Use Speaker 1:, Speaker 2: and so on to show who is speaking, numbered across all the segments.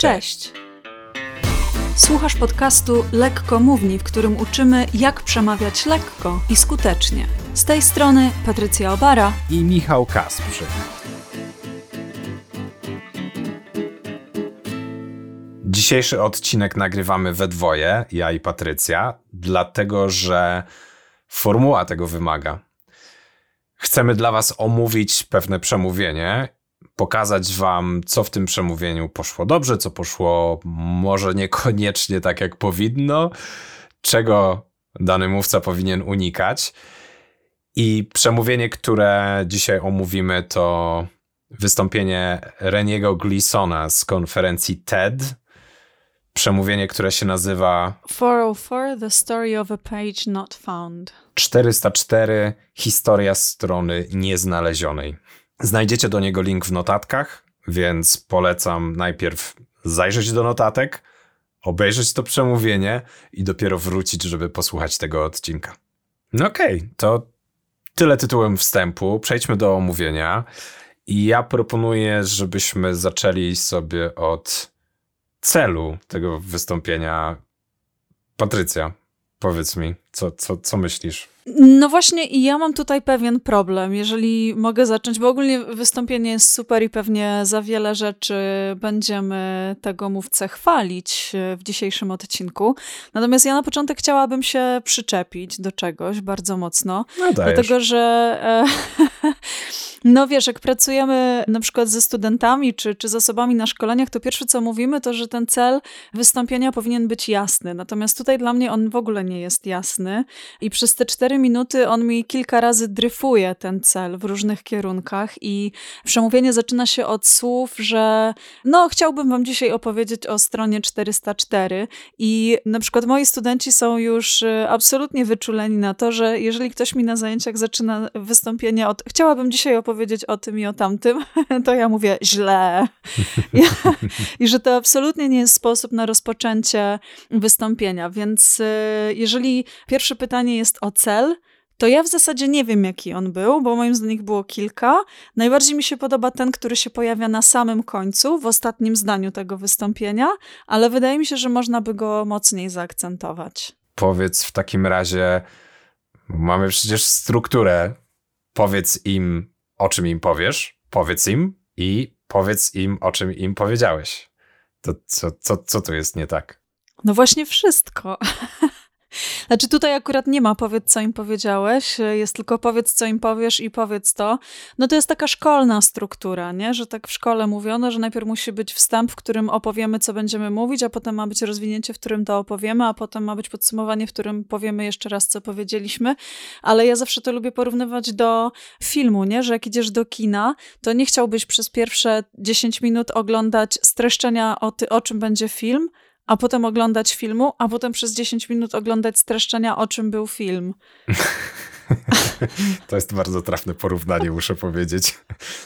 Speaker 1: Cześć! Słuchasz podcastu Lekko Mówni, w którym uczymy, jak przemawiać lekko i skutecznie. Z tej strony Patrycja Obara
Speaker 2: i Michał Kasprzyk. Dzisiejszy odcinek nagrywamy we dwoje, ja i Patrycja, dlatego że formuła tego wymaga. Chcemy dla Was omówić pewne przemówienie pokazać wam, co w tym przemówieniu poszło dobrze, co poszło może niekoniecznie tak, jak powinno, czego dany mówca powinien unikać. I przemówienie, które dzisiaj omówimy, to wystąpienie Reniego Gleasona z konferencji TED. Przemówienie, które się nazywa
Speaker 1: 404 The Story of a Page Not Found.
Speaker 2: 404 Historia strony nieznalezionej. Znajdziecie do niego link w notatkach, więc polecam najpierw zajrzeć do notatek, obejrzeć to przemówienie i dopiero wrócić, żeby posłuchać tego odcinka. No okej, okay, to tyle tytułem wstępu. Przejdźmy do omówienia. I ja proponuję, żebyśmy zaczęli sobie od celu tego wystąpienia. Patrycja, powiedz mi, co, co, co myślisz?
Speaker 1: No właśnie i ja mam tutaj pewien problem, jeżeli mogę zacząć, bo ogólnie wystąpienie jest super i pewnie za wiele rzeczy będziemy tego mówcę chwalić e, w dzisiejszym odcinku. Natomiast ja na początek chciałabym się przyczepić do czegoś bardzo mocno,
Speaker 2: no
Speaker 1: dlatego że e, No wiesz, jak pracujemy na przykład ze studentami czy, czy z osobami na szkoleniach, to pierwsze co mówimy, to że ten cel wystąpienia powinien być jasny. Natomiast tutaj dla mnie on w ogóle nie jest jasny i przez te cztery minuty on mi kilka razy dryfuje ten cel w różnych kierunkach i przemówienie zaczyna się od słów, że no chciałbym wam dzisiaj opowiedzieć o stronie 404 i na przykład moi studenci są już y, absolutnie wyczuleni na to, że jeżeli ktoś mi na zajęciach zaczyna wystąpienie od chciałabym dzisiaj opowiedzieć powiedzieć o tym i o tamtym, to ja mówię źle. I, I, że to absolutnie nie jest sposób na rozpoczęcie wystąpienia. Więc y, jeżeli pierwsze pytanie jest o cel, to ja w zasadzie nie wiem, jaki on był, bo moim zdaniem było kilka. Najbardziej mi się podoba ten, który się pojawia na samym końcu, w ostatnim zdaniu tego wystąpienia, ale wydaje mi się, że można by go mocniej zaakcentować.
Speaker 2: Powiedz w takim razie, mamy przecież strukturę. Powiedz im, o czym im powiesz, powiedz im i powiedz im, o czym im powiedziałeś. To co, co, co tu jest nie tak?
Speaker 1: No właśnie wszystko. Znaczy tutaj akurat nie ma powiedz, co im powiedziałeś, jest tylko powiedz, co im powiesz i powiedz to. No to jest taka szkolna struktura, nie? Że tak w szkole mówiono, że najpierw musi być wstęp, w którym opowiemy, co będziemy mówić, a potem ma być rozwinięcie, w którym to opowiemy, a potem ma być podsumowanie, w którym powiemy jeszcze raz, co powiedzieliśmy. Ale ja zawsze to lubię porównywać do filmu, nie? Że jak idziesz do kina, to nie chciałbyś przez pierwsze 10 minut oglądać streszczenia o, ty, o czym będzie film, a potem oglądać filmu, a potem przez 10 minut oglądać streszczenia, o czym był film.
Speaker 2: to jest bardzo trafne porównanie, muszę powiedzieć.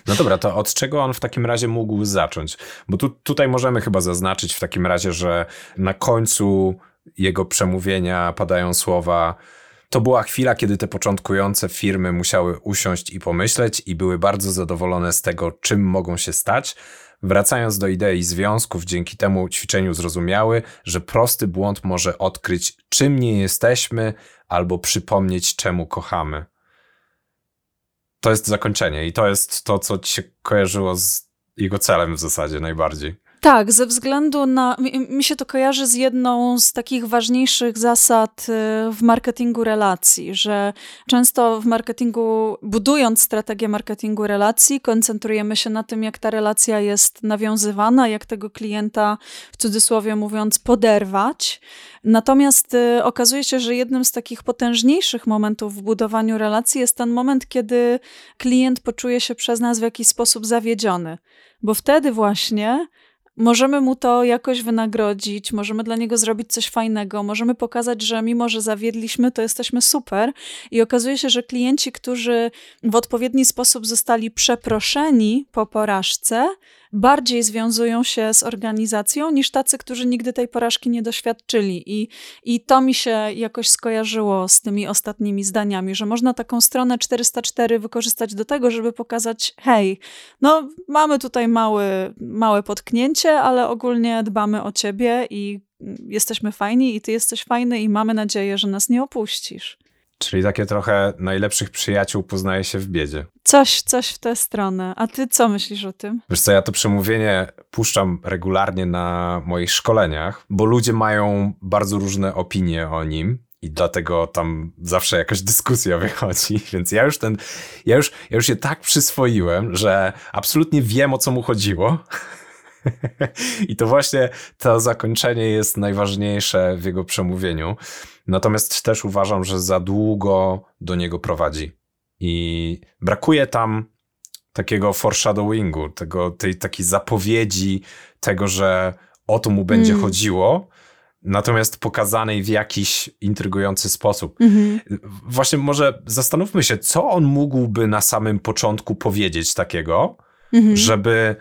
Speaker 2: No dobra, to od czego on w takim razie mógł zacząć? Bo tu, tutaj możemy chyba zaznaczyć w takim razie, że na końcu jego przemówienia padają słowa. To była chwila, kiedy te początkujące firmy musiały usiąść i pomyśleć i były bardzo zadowolone z tego, czym mogą się stać, Wracając do idei związków, dzięki temu ćwiczeniu zrozumiały, że prosty błąd może odkryć, czym nie jesteśmy, albo przypomnieć, czemu kochamy. To jest zakończenie i to jest to, co ci się kojarzyło z jego celem w zasadzie najbardziej.
Speaker 1: Tak, ze względu na. Mi, się to kojarzy z jedną z takich ważniejszych zasad y, w marketingu relacji, że często w marketingu, budując strategię marketingu relacji, koncentrujemy się na tym, jak ta relacja jest nawiązywana, jak tego klienta, w cudzysłowie mówiąc, poderwać. Natomiast y, okazuje się, że jednym z takich potężniejszych momentów w budowaniu relacji jest ten moment, kiedy klient poczuje się przez nas w jakiś sposób zawiedziony, bo wtedy właśnie możemy mu to jakoś wynagrodzić, możemy dla niego zrobić coś fajnego, możemy pokazać, że mimo, że zawiedliśmy, to jesteśmy super. I okazuje się, że klienci, którzy w odpowiedni sposób zostali przeproszeni po porażce, bardziej związują się z organizacją niż tacy, którzy nigdy tej porażki nie doświadczyli. I, i to mi się jakoś skojarzyło z tymi ostatnimi zdaniami, że można taką stronę 404 wykorzystać do tego, żeby pokazać, hej, no mamy tutaj mały, małe potknięcie, ale ogólnie dbamy o ciebie i jesteśmy fajni i ty jesteś fajny i mamy nadzieję, że nas nie opuścisz.
Speaker 2: Czyli takie trochę najlepszych przyjaciół poznaje się w biedzie.
Speaker 1: Coś, coś w tę stronę. A ty co myślisz o tym?
Speaker 2: Wiesz co, ja to przemówienie puszczam regularnie na moich szkoleniach, bo ludzie mają bardzo różne opinie o nim i dlatego tam zawsze jakaś dyskusja wychodzi, więc ja już ten, ja już, ja już się tak przyswoiłem, że absolutnie wiem o co mu chodziło. I to właśnie to zakończenie jest najważniejsze w jego przemówieniu. Natomiast też uważam, że za długo do niego prowadzi. I brakuje tam takiego foreshadowingu, tego, tej takiej zapowiedzi tego, że o to mu będzie mm. chodziło, natomiast pokazanej w jakiś intrygujący sposób. Mm -hmm. Właśnie może zastanówmy się, co on mógłby na samym początku powiedzieć takiego, mm -hmm. żeby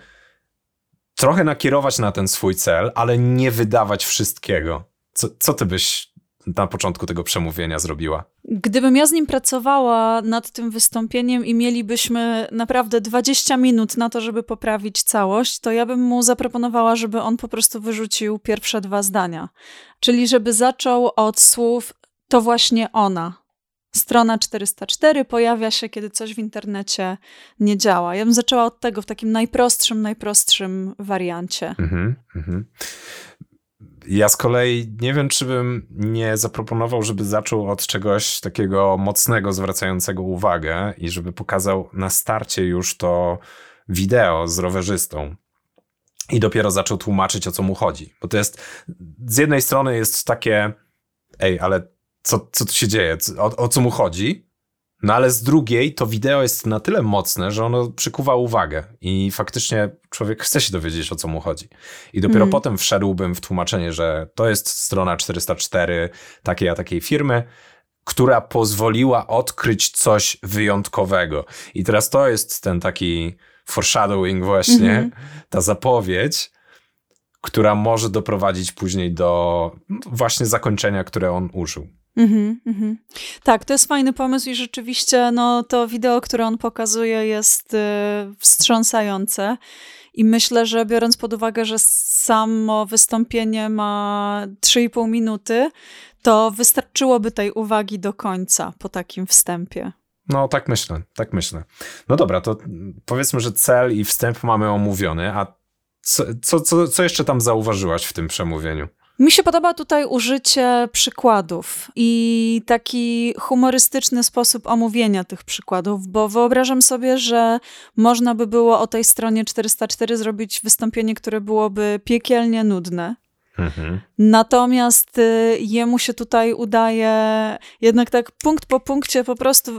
Speaker 2: trochę nakierować na ten swój cel, ale nie wydawać wszystkiego. Co, co ty byś na początku tego przemówienia zrobiła?
Speaker 1: Gdybym ja z nim pracowała nad tym wystąpieniem i mielibyśmy naprawdę 20 minut na to, żeby poprawić całość, to ja bym mu zaproponowała, żeby on po prostu wyrzucił pierwsze dwa zdania. Czyli żeby zaczął od słów to właśnie ona, Strona 404 pojawia się, kiedy coś w internecie nie działa. Ja bym zaczęła od tego w takim najprostszym, najprostszym wariancie. Mm -hmm,
Speaker 2: Ja z kolei nie wiem, czy bym nie zaproponował, żeby zaczął od czegoś takiego mocnego, zwracającego uwagę i żeby pokazał na starcie już to wideo z rowerzystą. I dopiero zaczął tłumaczyć, o co mu chodzi. Bo to jest, z jednej strony jest takie, ej, ale co, co tu się dzieje, o, o co mu chodzi. No ale z drugiej to wideo jest na tyle mocne, że ono przykuwa uwagę i faktycznie człowiek chce się dowiedzieć, o co mu chodzi. I dopiero mm. potem wszedłbym w tłumaczenie, że to jest strona 404 takiej a takiej firmy, która pozwoliła odkryć coś wyjątkowego. I teraz to jest ten taki foreshadowing właśnie, mm -hmm. ta zapowiedź, która może doprowadzić później do no, właśnie zakończenia, które on użył. Mm -hmm,
Speaker 1: Tak, to jest fajny pomysł i rzeczywiście no, to wideo, które on pokazuje, jest y, wstrząsające. I myślę, że biorąc pod uwagę, że samo wystąpienie ma 3,5 minuty, to wystarczyłoby tej uwagi do końca po takim wstępie.
Speaker 2: No, tak myślę, tak myślę. No dobra, to powiedzmy, że cel i wstęp mamy omówiony, a co, co, co jeszcze tam zauważyłaś w tym przemówieniu?
Speaker 1: Mi się podoba tutaj użycie przykładów i taki humorystyczny sposób omówienia tych przykładów, bo wyobrażam sobie, że można by było o tej stronie 404 zrobić wystąpienie, które byłoby piekielnie nudne. Mhm. Natomiast y, jemu się tutaj udaje jednak tak punkt po punkcie po prostu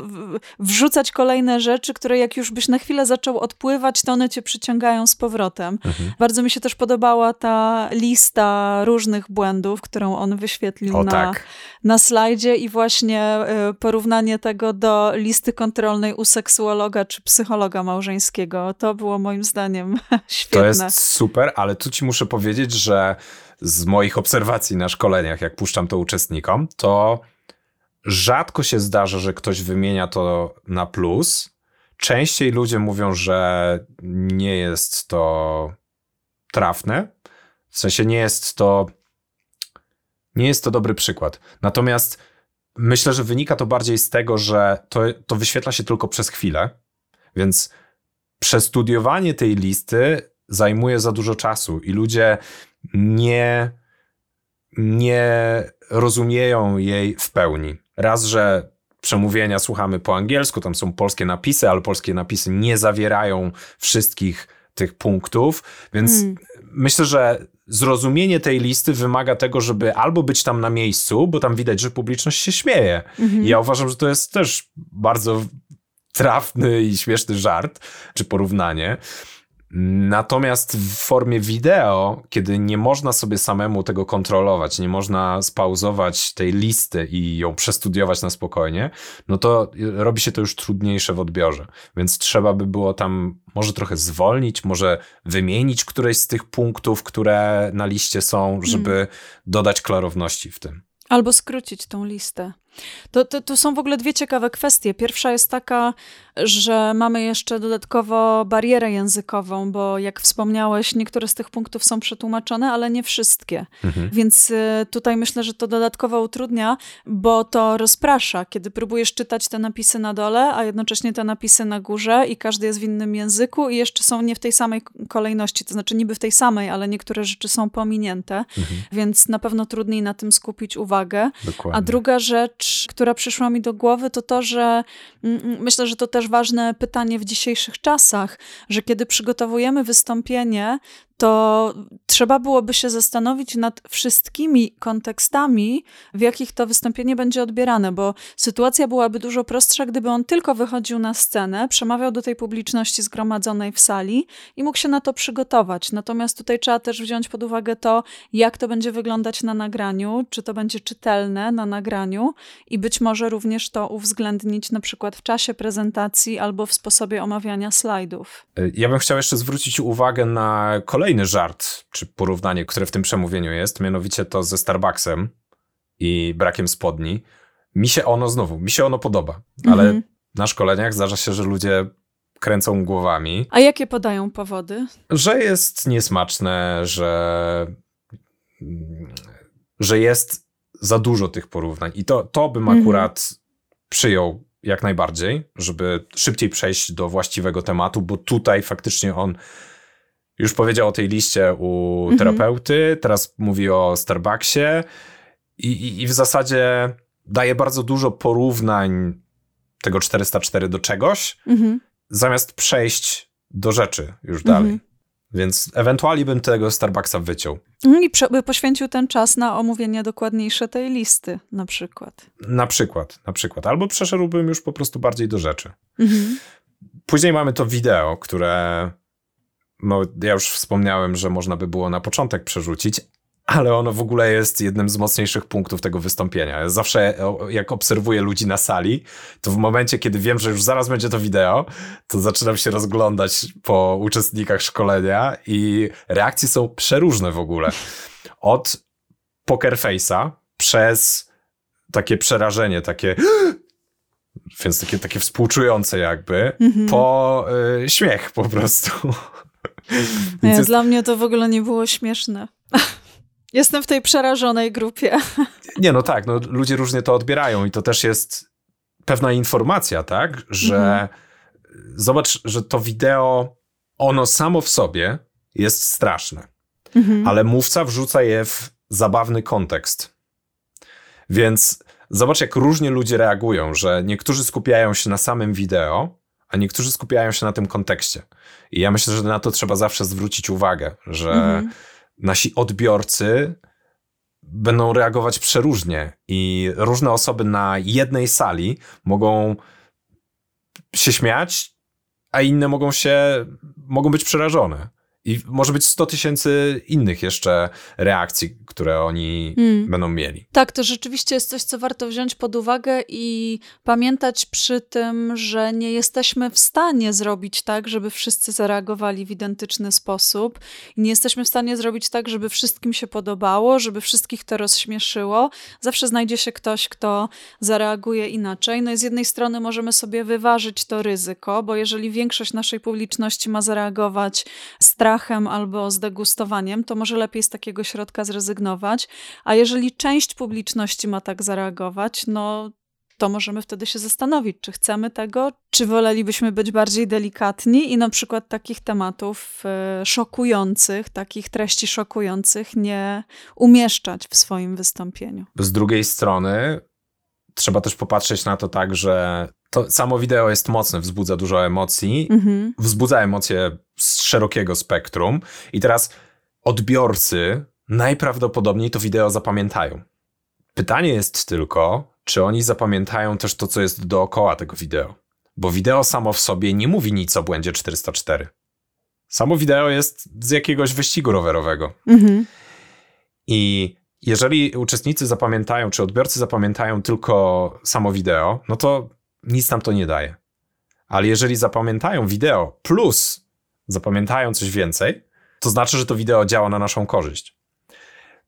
Speaker 1: wrzucać kolejne rzeczy, które jak już byś na chwilę zaczął odpływać, to one cię przyciągają z powrotem. Mhm. Bardzo mi się też podobała ta lista różnych błędów, którą on wyświetlił na, tak. na slajdzie i właśnie y, porównanie tego do listy kontrolnej u seksuologa czy psychologa małżeńskiego. To było moim zdaniem świetne.
Speaker 2: To jest super, ale tu ci muszę powiedzieć, że z moich obserwacji na szkoleniach, jak puszczam to uczestnikom, to rzadko się zdarza, że ktoś wymienia to na plus. Częściej ludzie mówią, że nie jest to trafne. W sensie nie jest to nie jest to dobry przykład. Natomiast myślę, że wynika to bardziej z tego, że to, to wyświetla się tylko przez chwilę, więc przestudiowanie tej listy zajmuje za dużo czasu i ludzie nie, nie rozumieją jej w pełni. Raz, że przemówienia słuchamy po angielsku, tam są polskie napisy, ale polskie napisy nie zawierają wszystkich tych punktów, więc hmm. myślę, że zrozumienie tej listy wymaga tego, żeby albo być tam na miejscu, bo tam widać, że publiczność się śmieje. Mhm. I ja uważam, że to jest też bardzo trafny i śmieszny żart, czy porównanie. Natomiast w formie wideo, kiedy nie można sobie samemu tego kontrolować, nie można spauzować tej listy i ją przestudiować na spokojnie, no to robi się to już trudniejsze w odbiorze. Więc trzeba by było tam może trochę zwolnić, może wymienić któreś z tych punktów, które na liście są, żeby hmm. dodać klarowności w tym.
Speaker 1: Albo skrócić tą listę. To, to, to, są w ogóle dwie ciekawe kwestie. Pierwsza jest taka, że mamy jeszcze dodatkowo barierę językową, bo jak wspomniałeś, niektóre z tych punktów są przetłumaczone, ale nie wszystkie. Mhm. Więc y, tutaj myślę, że to dodatkowo utrudnia, bo to rozprasza, kiedy próbujesz czytać te napisy na dole, a jednocześnie te napisy na górze i każdy jest w innym języku i jeszcze są nie w tej samej kolejności, to znaczy niby w tej samej, ale niektóre rzeczy są pominięte, mhm. więc na pewno trudniej na tym skupić uwagę. Dokładnie. A druga rzecz, rzecz, która przyszła mi do głowy, to to, że mm, mm, myślę, że to też ważne pytanie w dzisiejszych czasach, że kiedy przygotowujemy wystąpienie, to trzeba byłoby się zastanowić nad wszystkimi kontekstami, w jakich to wystąpienie będzie odbierane, bo sytuacja byłaby dużo prostsza, gdyby on tylko wychodził na scenę, przemawiał do tej publiczności zgromadzonej w sali i mógł się na to przygotować. Natomiast tutaj trzeba też wziąć pod uwagę to, jak to będzie wyglądać na nagraniu, czy to będzie czytelne na nagraniu i być może również to uwzględnić na przykład w czasie prezentacji albo w sposobie omawiania slajdów.
Speaker 2: Ja bym chciał jeszcze zwrócić uwagę na kolejny kolejny żart, czy porównanie, które w tym przemówieniu jest, mianowicie to ze Starbucksem i brakiem spodni. Mi się ono znowu, mi się ono podoba, ale mhm. na szkoleniach zdarza się, że ludzie kręcą głowami.
Speaker 1: A jakie podają powody?
Speaker 2: Że jest niesmaczne, że, że jest za dużo tych porównań. I to, to bym mhm. akurat przyjął jak najbardziej, żeby szybciej przejść do właściwego tematu, bo tutaj faktycznie on już powiedział o tej liście u mhm. terapeuty, teraz mówi o Starbucksie i, i, i w zasadzie daje bardzo dużo porównań tego 404 do czegoś, mhm. zamiast przejść do rzeczy już dalej. Mhm. Więc ewentualnie bym tego Starbucksa wyciął.
Speaker 1: Mhm, I by poświęcił ten czas na omówienie dokładniejsze tej listy, na przykład.
Speaker 2: Na przykład, na przykład. Albo przeszedłbym już po prostu bardziej do rzeczy. Mhm. Później mamy to wideo, które no ja już wspomniałem, że można by było na początek przerzucić, ale ono w ogóle jest jednym z mocniejszych punktów tego wystąpienia. Zawsze jak obserwuję ludzi na sali, to w momencie, kiedy wiem, że już zaraz będzie to wideo, to zaczynam się rozglądać po uczestnikach szkolenia i reakcje są przeróżne w ogóle. Od poker face'a przez takie przerażenie, takie więc takie, takie współczujące jakby, mm -hmm. po y, śmiech po prostu.
Speaker 1: Nie, jest... Dla mnie to w ogóle nie było śmieszne. Jestem w tej przerażonej grupie.
Speaker 2: Nie, no tak, no, ludzie różnie to odbierają i to też jest pewna informacja, tak, że mhm. zobacz, że to wideo, ono samo w sobie jest straszne, mhm. ale mówca wrzuca je w zabawny kontekst. Więc zobacz, jak różnie ludzie reagują, że niektórzy skupiają się na samym wideo, a niektórzy skupiają się na tym kontekście. I ja myślę, że na to trzeba zawsze zwrócić uwagę, że mhm. nasi odbiorcy będą reagować przeróżnie i różne osoby na jednej sali mogą się śmiać, a inne mogą się, mogą być przerażone. I może być 100 tysięcy innych jeszcze reakcji, które oni mm. będą mieli.
Speaker 1: Tak, to rzeczywiście jest coś, co warto wziąć pod uwagę i pamiętać przy tym, że nie jesteśmy w stanie zrobić tak, żeby wszyscy zareagowali w identyczny sposób. Nie jesteśmy w stanie zrobić tak, żeby wszystkim się podobało, żeby wszystkich to rozśmieszyło. Zawsze znajdzie się ktoś, kto zareaguje inaczej. No i z jednej strony możemy sobie wyważyć to ryzyko, bo jeżeli większość naszej publiczności ma zareagować strachem, strachem albo z degustowaniem, to może lepiej z takiego środka zrezygnować. A jeżeli część publiczności ma tak zareagować, no to możemy wtedy się zastanowić, czy chcemy tego, czy wolelibyśmy być bardziej delikatni i na przykład takich tematów y, szokujących, takich treści szokujących nie umieszczać w swoim wystąpieniu.
Speaker 2: Z drugiej strony trzeba też popatrzeć na to tak, że to samo wideo jest mocne, wzbudza dużo emocji, mhm. wzbudza emocje z szerokiego spektrum i teraz odbiorcy najprawdopodobniej to wideo zapamiętają. Pytanie jest tylko, czy oni zapamiętają też to, co jest dookoła tego wideo. Bo wideo samo w sobie nie mówi nic o błędzie 404. Samo wideo jest z jakiegoś wyścigu rowerowego. Mhm. I jeżeli uczestnicy zapamiętają, czy odbiorcy zapamiętają tylko samo wideo, no to nic nam to nie daje. Ale jeżeli zapamiętają wideo plus zapamiętają coś więcej, to znaczy, że to wideo działa na naszą korzyść.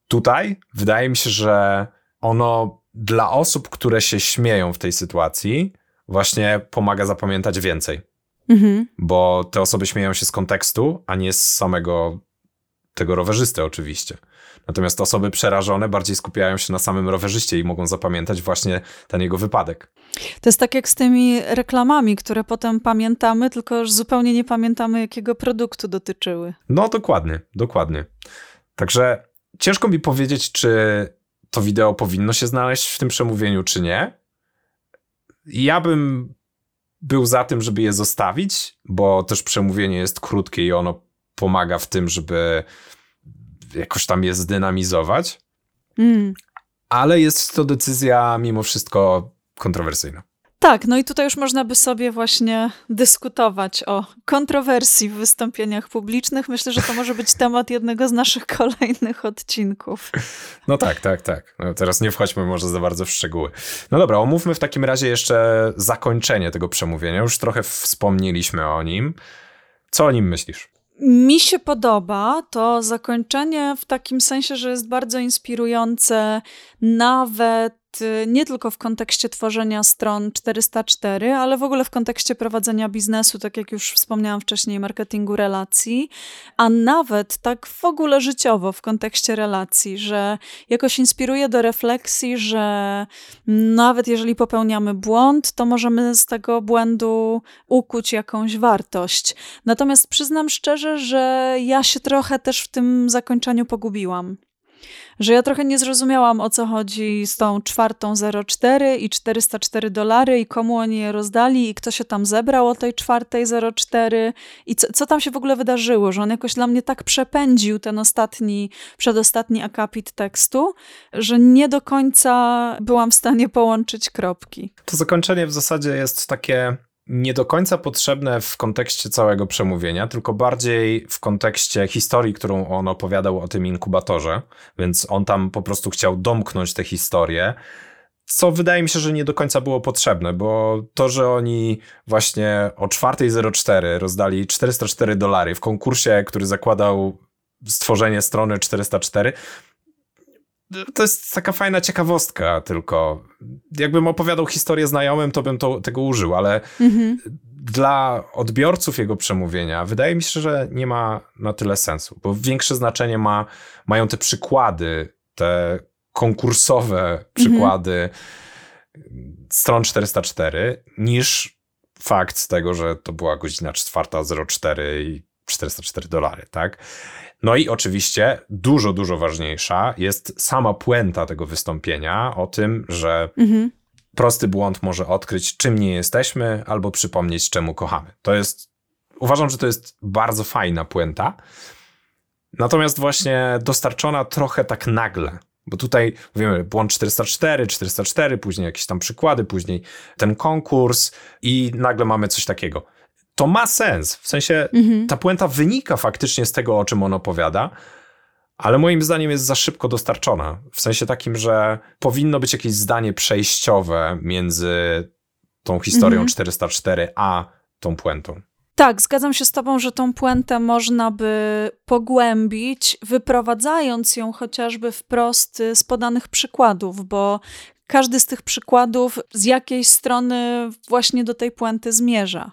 Speaker 2: Tutaj wydaje mi się, że ono dla osób, które się śmieją w tej sytuacji, właśnie pomaga zapamiętać więcej. Mhm. Bo te osoby śmieją się z kontekstu, a nie z samego tego rowerzysty oczywiście. Natomiast osoby przerażone bardziej skupiają się na samym rowerzyście i mogą zapamiętać właśnie ten jego wypadek.
Speaker 1: To jest tak jak z tymi reklamami, które potem pamiętamy, tylko już zupełnie nie pamiętamy, jakiego produktu dotyczyły.
Speaker 2: No dokładnie, dokładnie. Także ciężko mi powiedzieć, czy to wideo powinno się znaleźć w tym przemówieniu, czy nie. Ja bym był za tym, żeby je zostawić, bo też przemówienie jest krótkie i ono pomaga w tym, żeby jakoś tam je zdynamizować. Mm. Ale jest to decyzja mimo wszystko kontrowersyjna.
Speaker 1: Tak, no i tutaj już można by sobie właśnie dyskutować o kontrowersji w wystąpieniach publicznych. Myślę, że to może być temat jednego z naszych kolejnych odcinków.
Speaker 2: No tak, tak, tak. No teraz nie wchodźmy może za bardzo w szczegóły. No dobra, omówmy w takim razie jeszcze zakończenie tego przemówienia. Już trochę wspomnieliśmy o nim. Co o nim myślisz?
Speaker 1: Mi się podoba to zakończenie w takim sensie, że jest bardzo inspirujące, nawet Y, nie tylko w kontekście tworzenia stron 404, ale w ogóle w kontekście prowadzenia biznesu, tak jak już wspomniałam wcześniej, marketingu relacji, a nawet tak w ogóle życiowo w kontekście relacji, że jakoś inspiruje do refleksji, że nawet jeżeli popełniamy błąd, to możemy z tego błędu ukuć jakąś wartość. Natomiast przyznam szczerze, że ja się trochę też w tym zakończeniu pogubiłam że ja trochę nie zrozumiałam o co chodzi z tą czwartą 04 i 404 dolary i komu oni je rozdali i kto się tam zebrał o tej czwartej 04 i co, co tam się w ogóle wydarzyło, że on jakoś dla mnie tak przepędził ten ostatni, przedostatni akapit tekstu, że nie do końca byłam w stanie połączyć kropki.
Speaker 2: To zakończenie w zasadzie jest takie nie do końca potrzebne w kontekście całego przemówienia, tylko bardziej w kontekście historii, którą on opowiadał o tym inkubatorze, więc on tam po prostu chciał domknąć tę historię. Co wydaje mi się, że nie do końca było potrzebne, bo to, że oni właśnie o 4.04 rozdali 404 dolary w konkursie, który zakładał stworzenie strony 404, to jest taka fajna ciekawostka tylko. Jakbym opowiadał historię znajomym, to bym to, tego użył, ale mhm. dla odbiorców jego przemówienia wydaje mi się, że nie ma na tyle sensu, bo większe znaczenie ma, mają te przykłady, te konkursowe przykłady mhm. stron 404, niż fakt tego, że to była godzina 4.04 i 404 dolary, tak? No i oczywiście dużo, dużo ważniejsza jest sama puenta tego wystąpienia o tym, że mhm. prosty błąd może odkryć, czym nie jesteśmy, albo przypomnieć, czemu kochamy. To jest, uważam, że to jest bardzo fajna puenta. Natomiast właśnie dostarczona trochę tak nagle, bo tutaj mówimy błąd 404, 404, później jakieś tam przykłady, później ten konkurs i nagle mamy coś takiego to ma sens. W sensie mhm. ta puenta wynika faktycznie z tego, o czym on opowiada, ale moim zdaniem jest za szybko dostarczona. W sensie takim, że powinno być jakieś zdanie przejściowe między tą historią mhm. 404 a tą puentą.
Speaker 1: Tak, zgadzam się z Tobą, że tą puentę można by pogłębić, wyprowadzając ją chociażby wprost z podanych przykładów, bo każdy z tych przykładów z jakiejś strony właśnie do tej puenty zmierza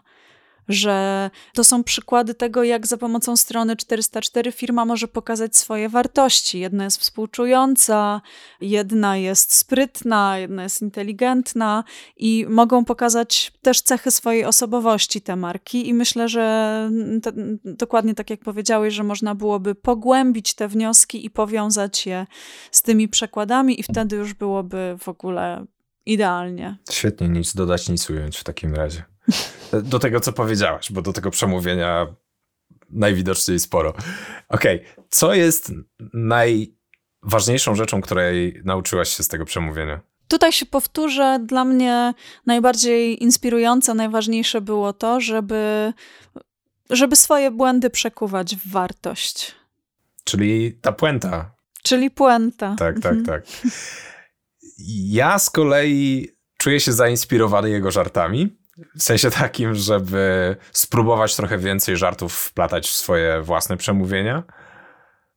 Speaker 1: że to są przykłady tego, jak za pomocą strony 404 firma może pokazać swoje wartości. Jedna jest współczująca, jedna jest sprytna, jedna jest inteligentna i mogą pokazać też cechy swojej osobowości te marki i myślę, że te, dokładnie tak jak powiedziałeś, że można byłoby pogłębić te wnioski i powiązać je z tymi przekładami i wtedy już byłoby w ogóle idealnie.
Speaker 2: Świetnie, nic dodać, nic ująć w takim razie do tego, co powiedziałaś, bo do tego przemówienia najwidoczniej sporo. Okej, okay. co jest najważniejszą rzeczą, której nauczyłaś się z tego przemówienia?
Speaker 1: Tutaj się powtórzę, dla mnie najbardziej inspirujące, najważniejsze było to, żeby Żeby swoje błędy przekuwać w wartość.
Speaker 2: Czyli ta puenta.
Speaker 1: Czyli puenta.
Speaker 2: Tak, tak, mhm. tak. Ja z kolei czuję się zainspirowany jego żartami. W sensie takim, żeby spróbować trochę więcej żartów wplatać w swoje własne przemówienia.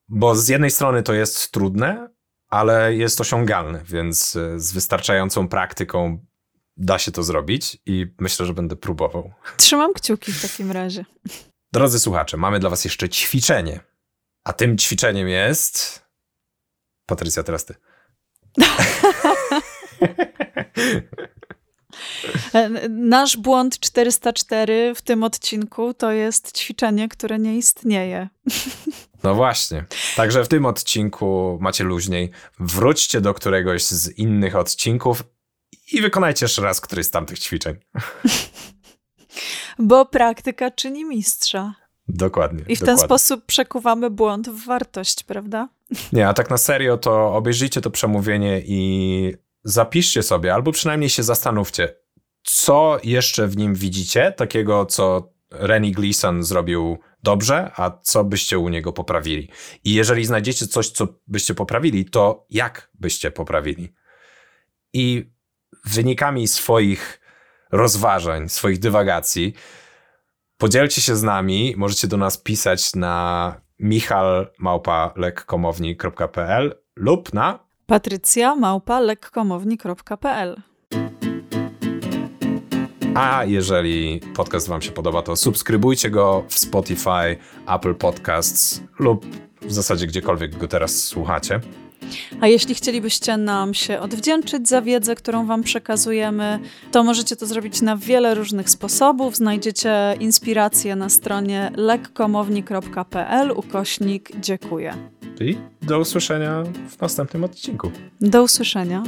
Speaker 2: Bo z jednej strony to jest trudne, ale jest osiągalne, więc e, z wystarczającą praktyką da się to zrobić i myślę, że będę próbował.
Speaker 1: Trzymam kciuki w takim razie.
Speaker 2: Drodzy słuchacze, mamy dla was jeszcze ćwiczenie. A tym ćwiczeniem jest. Patrycja, teraz ty.
Speaker 1: Nasz błąd 404 w tym odcinku to jest ćwiczenie, które nie istnieje.
Speaker 2: No właśnie. Także w tym odcinku macie luźniej. Wróćcie do któregoś z innych odcinków i wykonajcie jeszcze raz któryś z tamtych ćwiczeń.
Speaker 1: Bo praktyka czyni mistrza.
Speaker 2: Dokładnie.
Speaker 1: I w
Speaker 2: dokładnie.
Speaker 1: ten sposób przekuwamy błąd w wartość, prawda?
Speaker 2: Nie, a tak na serio to obejrzyjcie to przemówienie i zapiszcie sobie, albo przynajmniej się zastanówcie, co jeszcze w nim widzicie, takiego, co Rennie Gleason zrobił dobrze, a co byście u niego poprawili. I jeżeli znajdziecie coś, co byście poprawili, to jak byście poprawili? I wynikami swoich rozważań, swoich dywagacji, podzielcie się z nami. Możecie do nas pisać na michalmałpa.lekkomowni.pl lub na
Speaker 1: Patrycja małpa.lekkomowni.pl
Speaker 2: a jeżeli podcast Wam się podoba, to subskrybujcie go w Spotify, Apple Podcasts lub w zasadzie gdziekolwiek go teraz słuchacie.
Speaker 1: A jeśli chcielibyście nam się odwdzięczyć za wiedzę, którą Wam przekazujemy, to możecie to zrobić na wiele różnych sposobów. Znajdziecie inspirację na stronie lekkomowni.pl ukośnik dziękuję.
Speaker 2: I do usłyszenia w następnym odcinku.
Speaker 1: Do usłyszenia.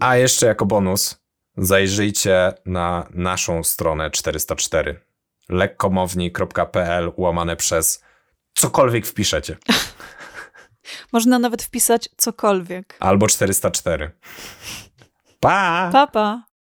Speaker 2: A jeszcze jako bonus zajrzyjcie na naszą stronę 404 lekkomowni.pl łamane przez cokolwiek wpiszecie.
Speaker 1: Można nawet wpisać cokolwiek.
Speaker 2: Albo 404. Pa!
Speaker 1: Pa, pa.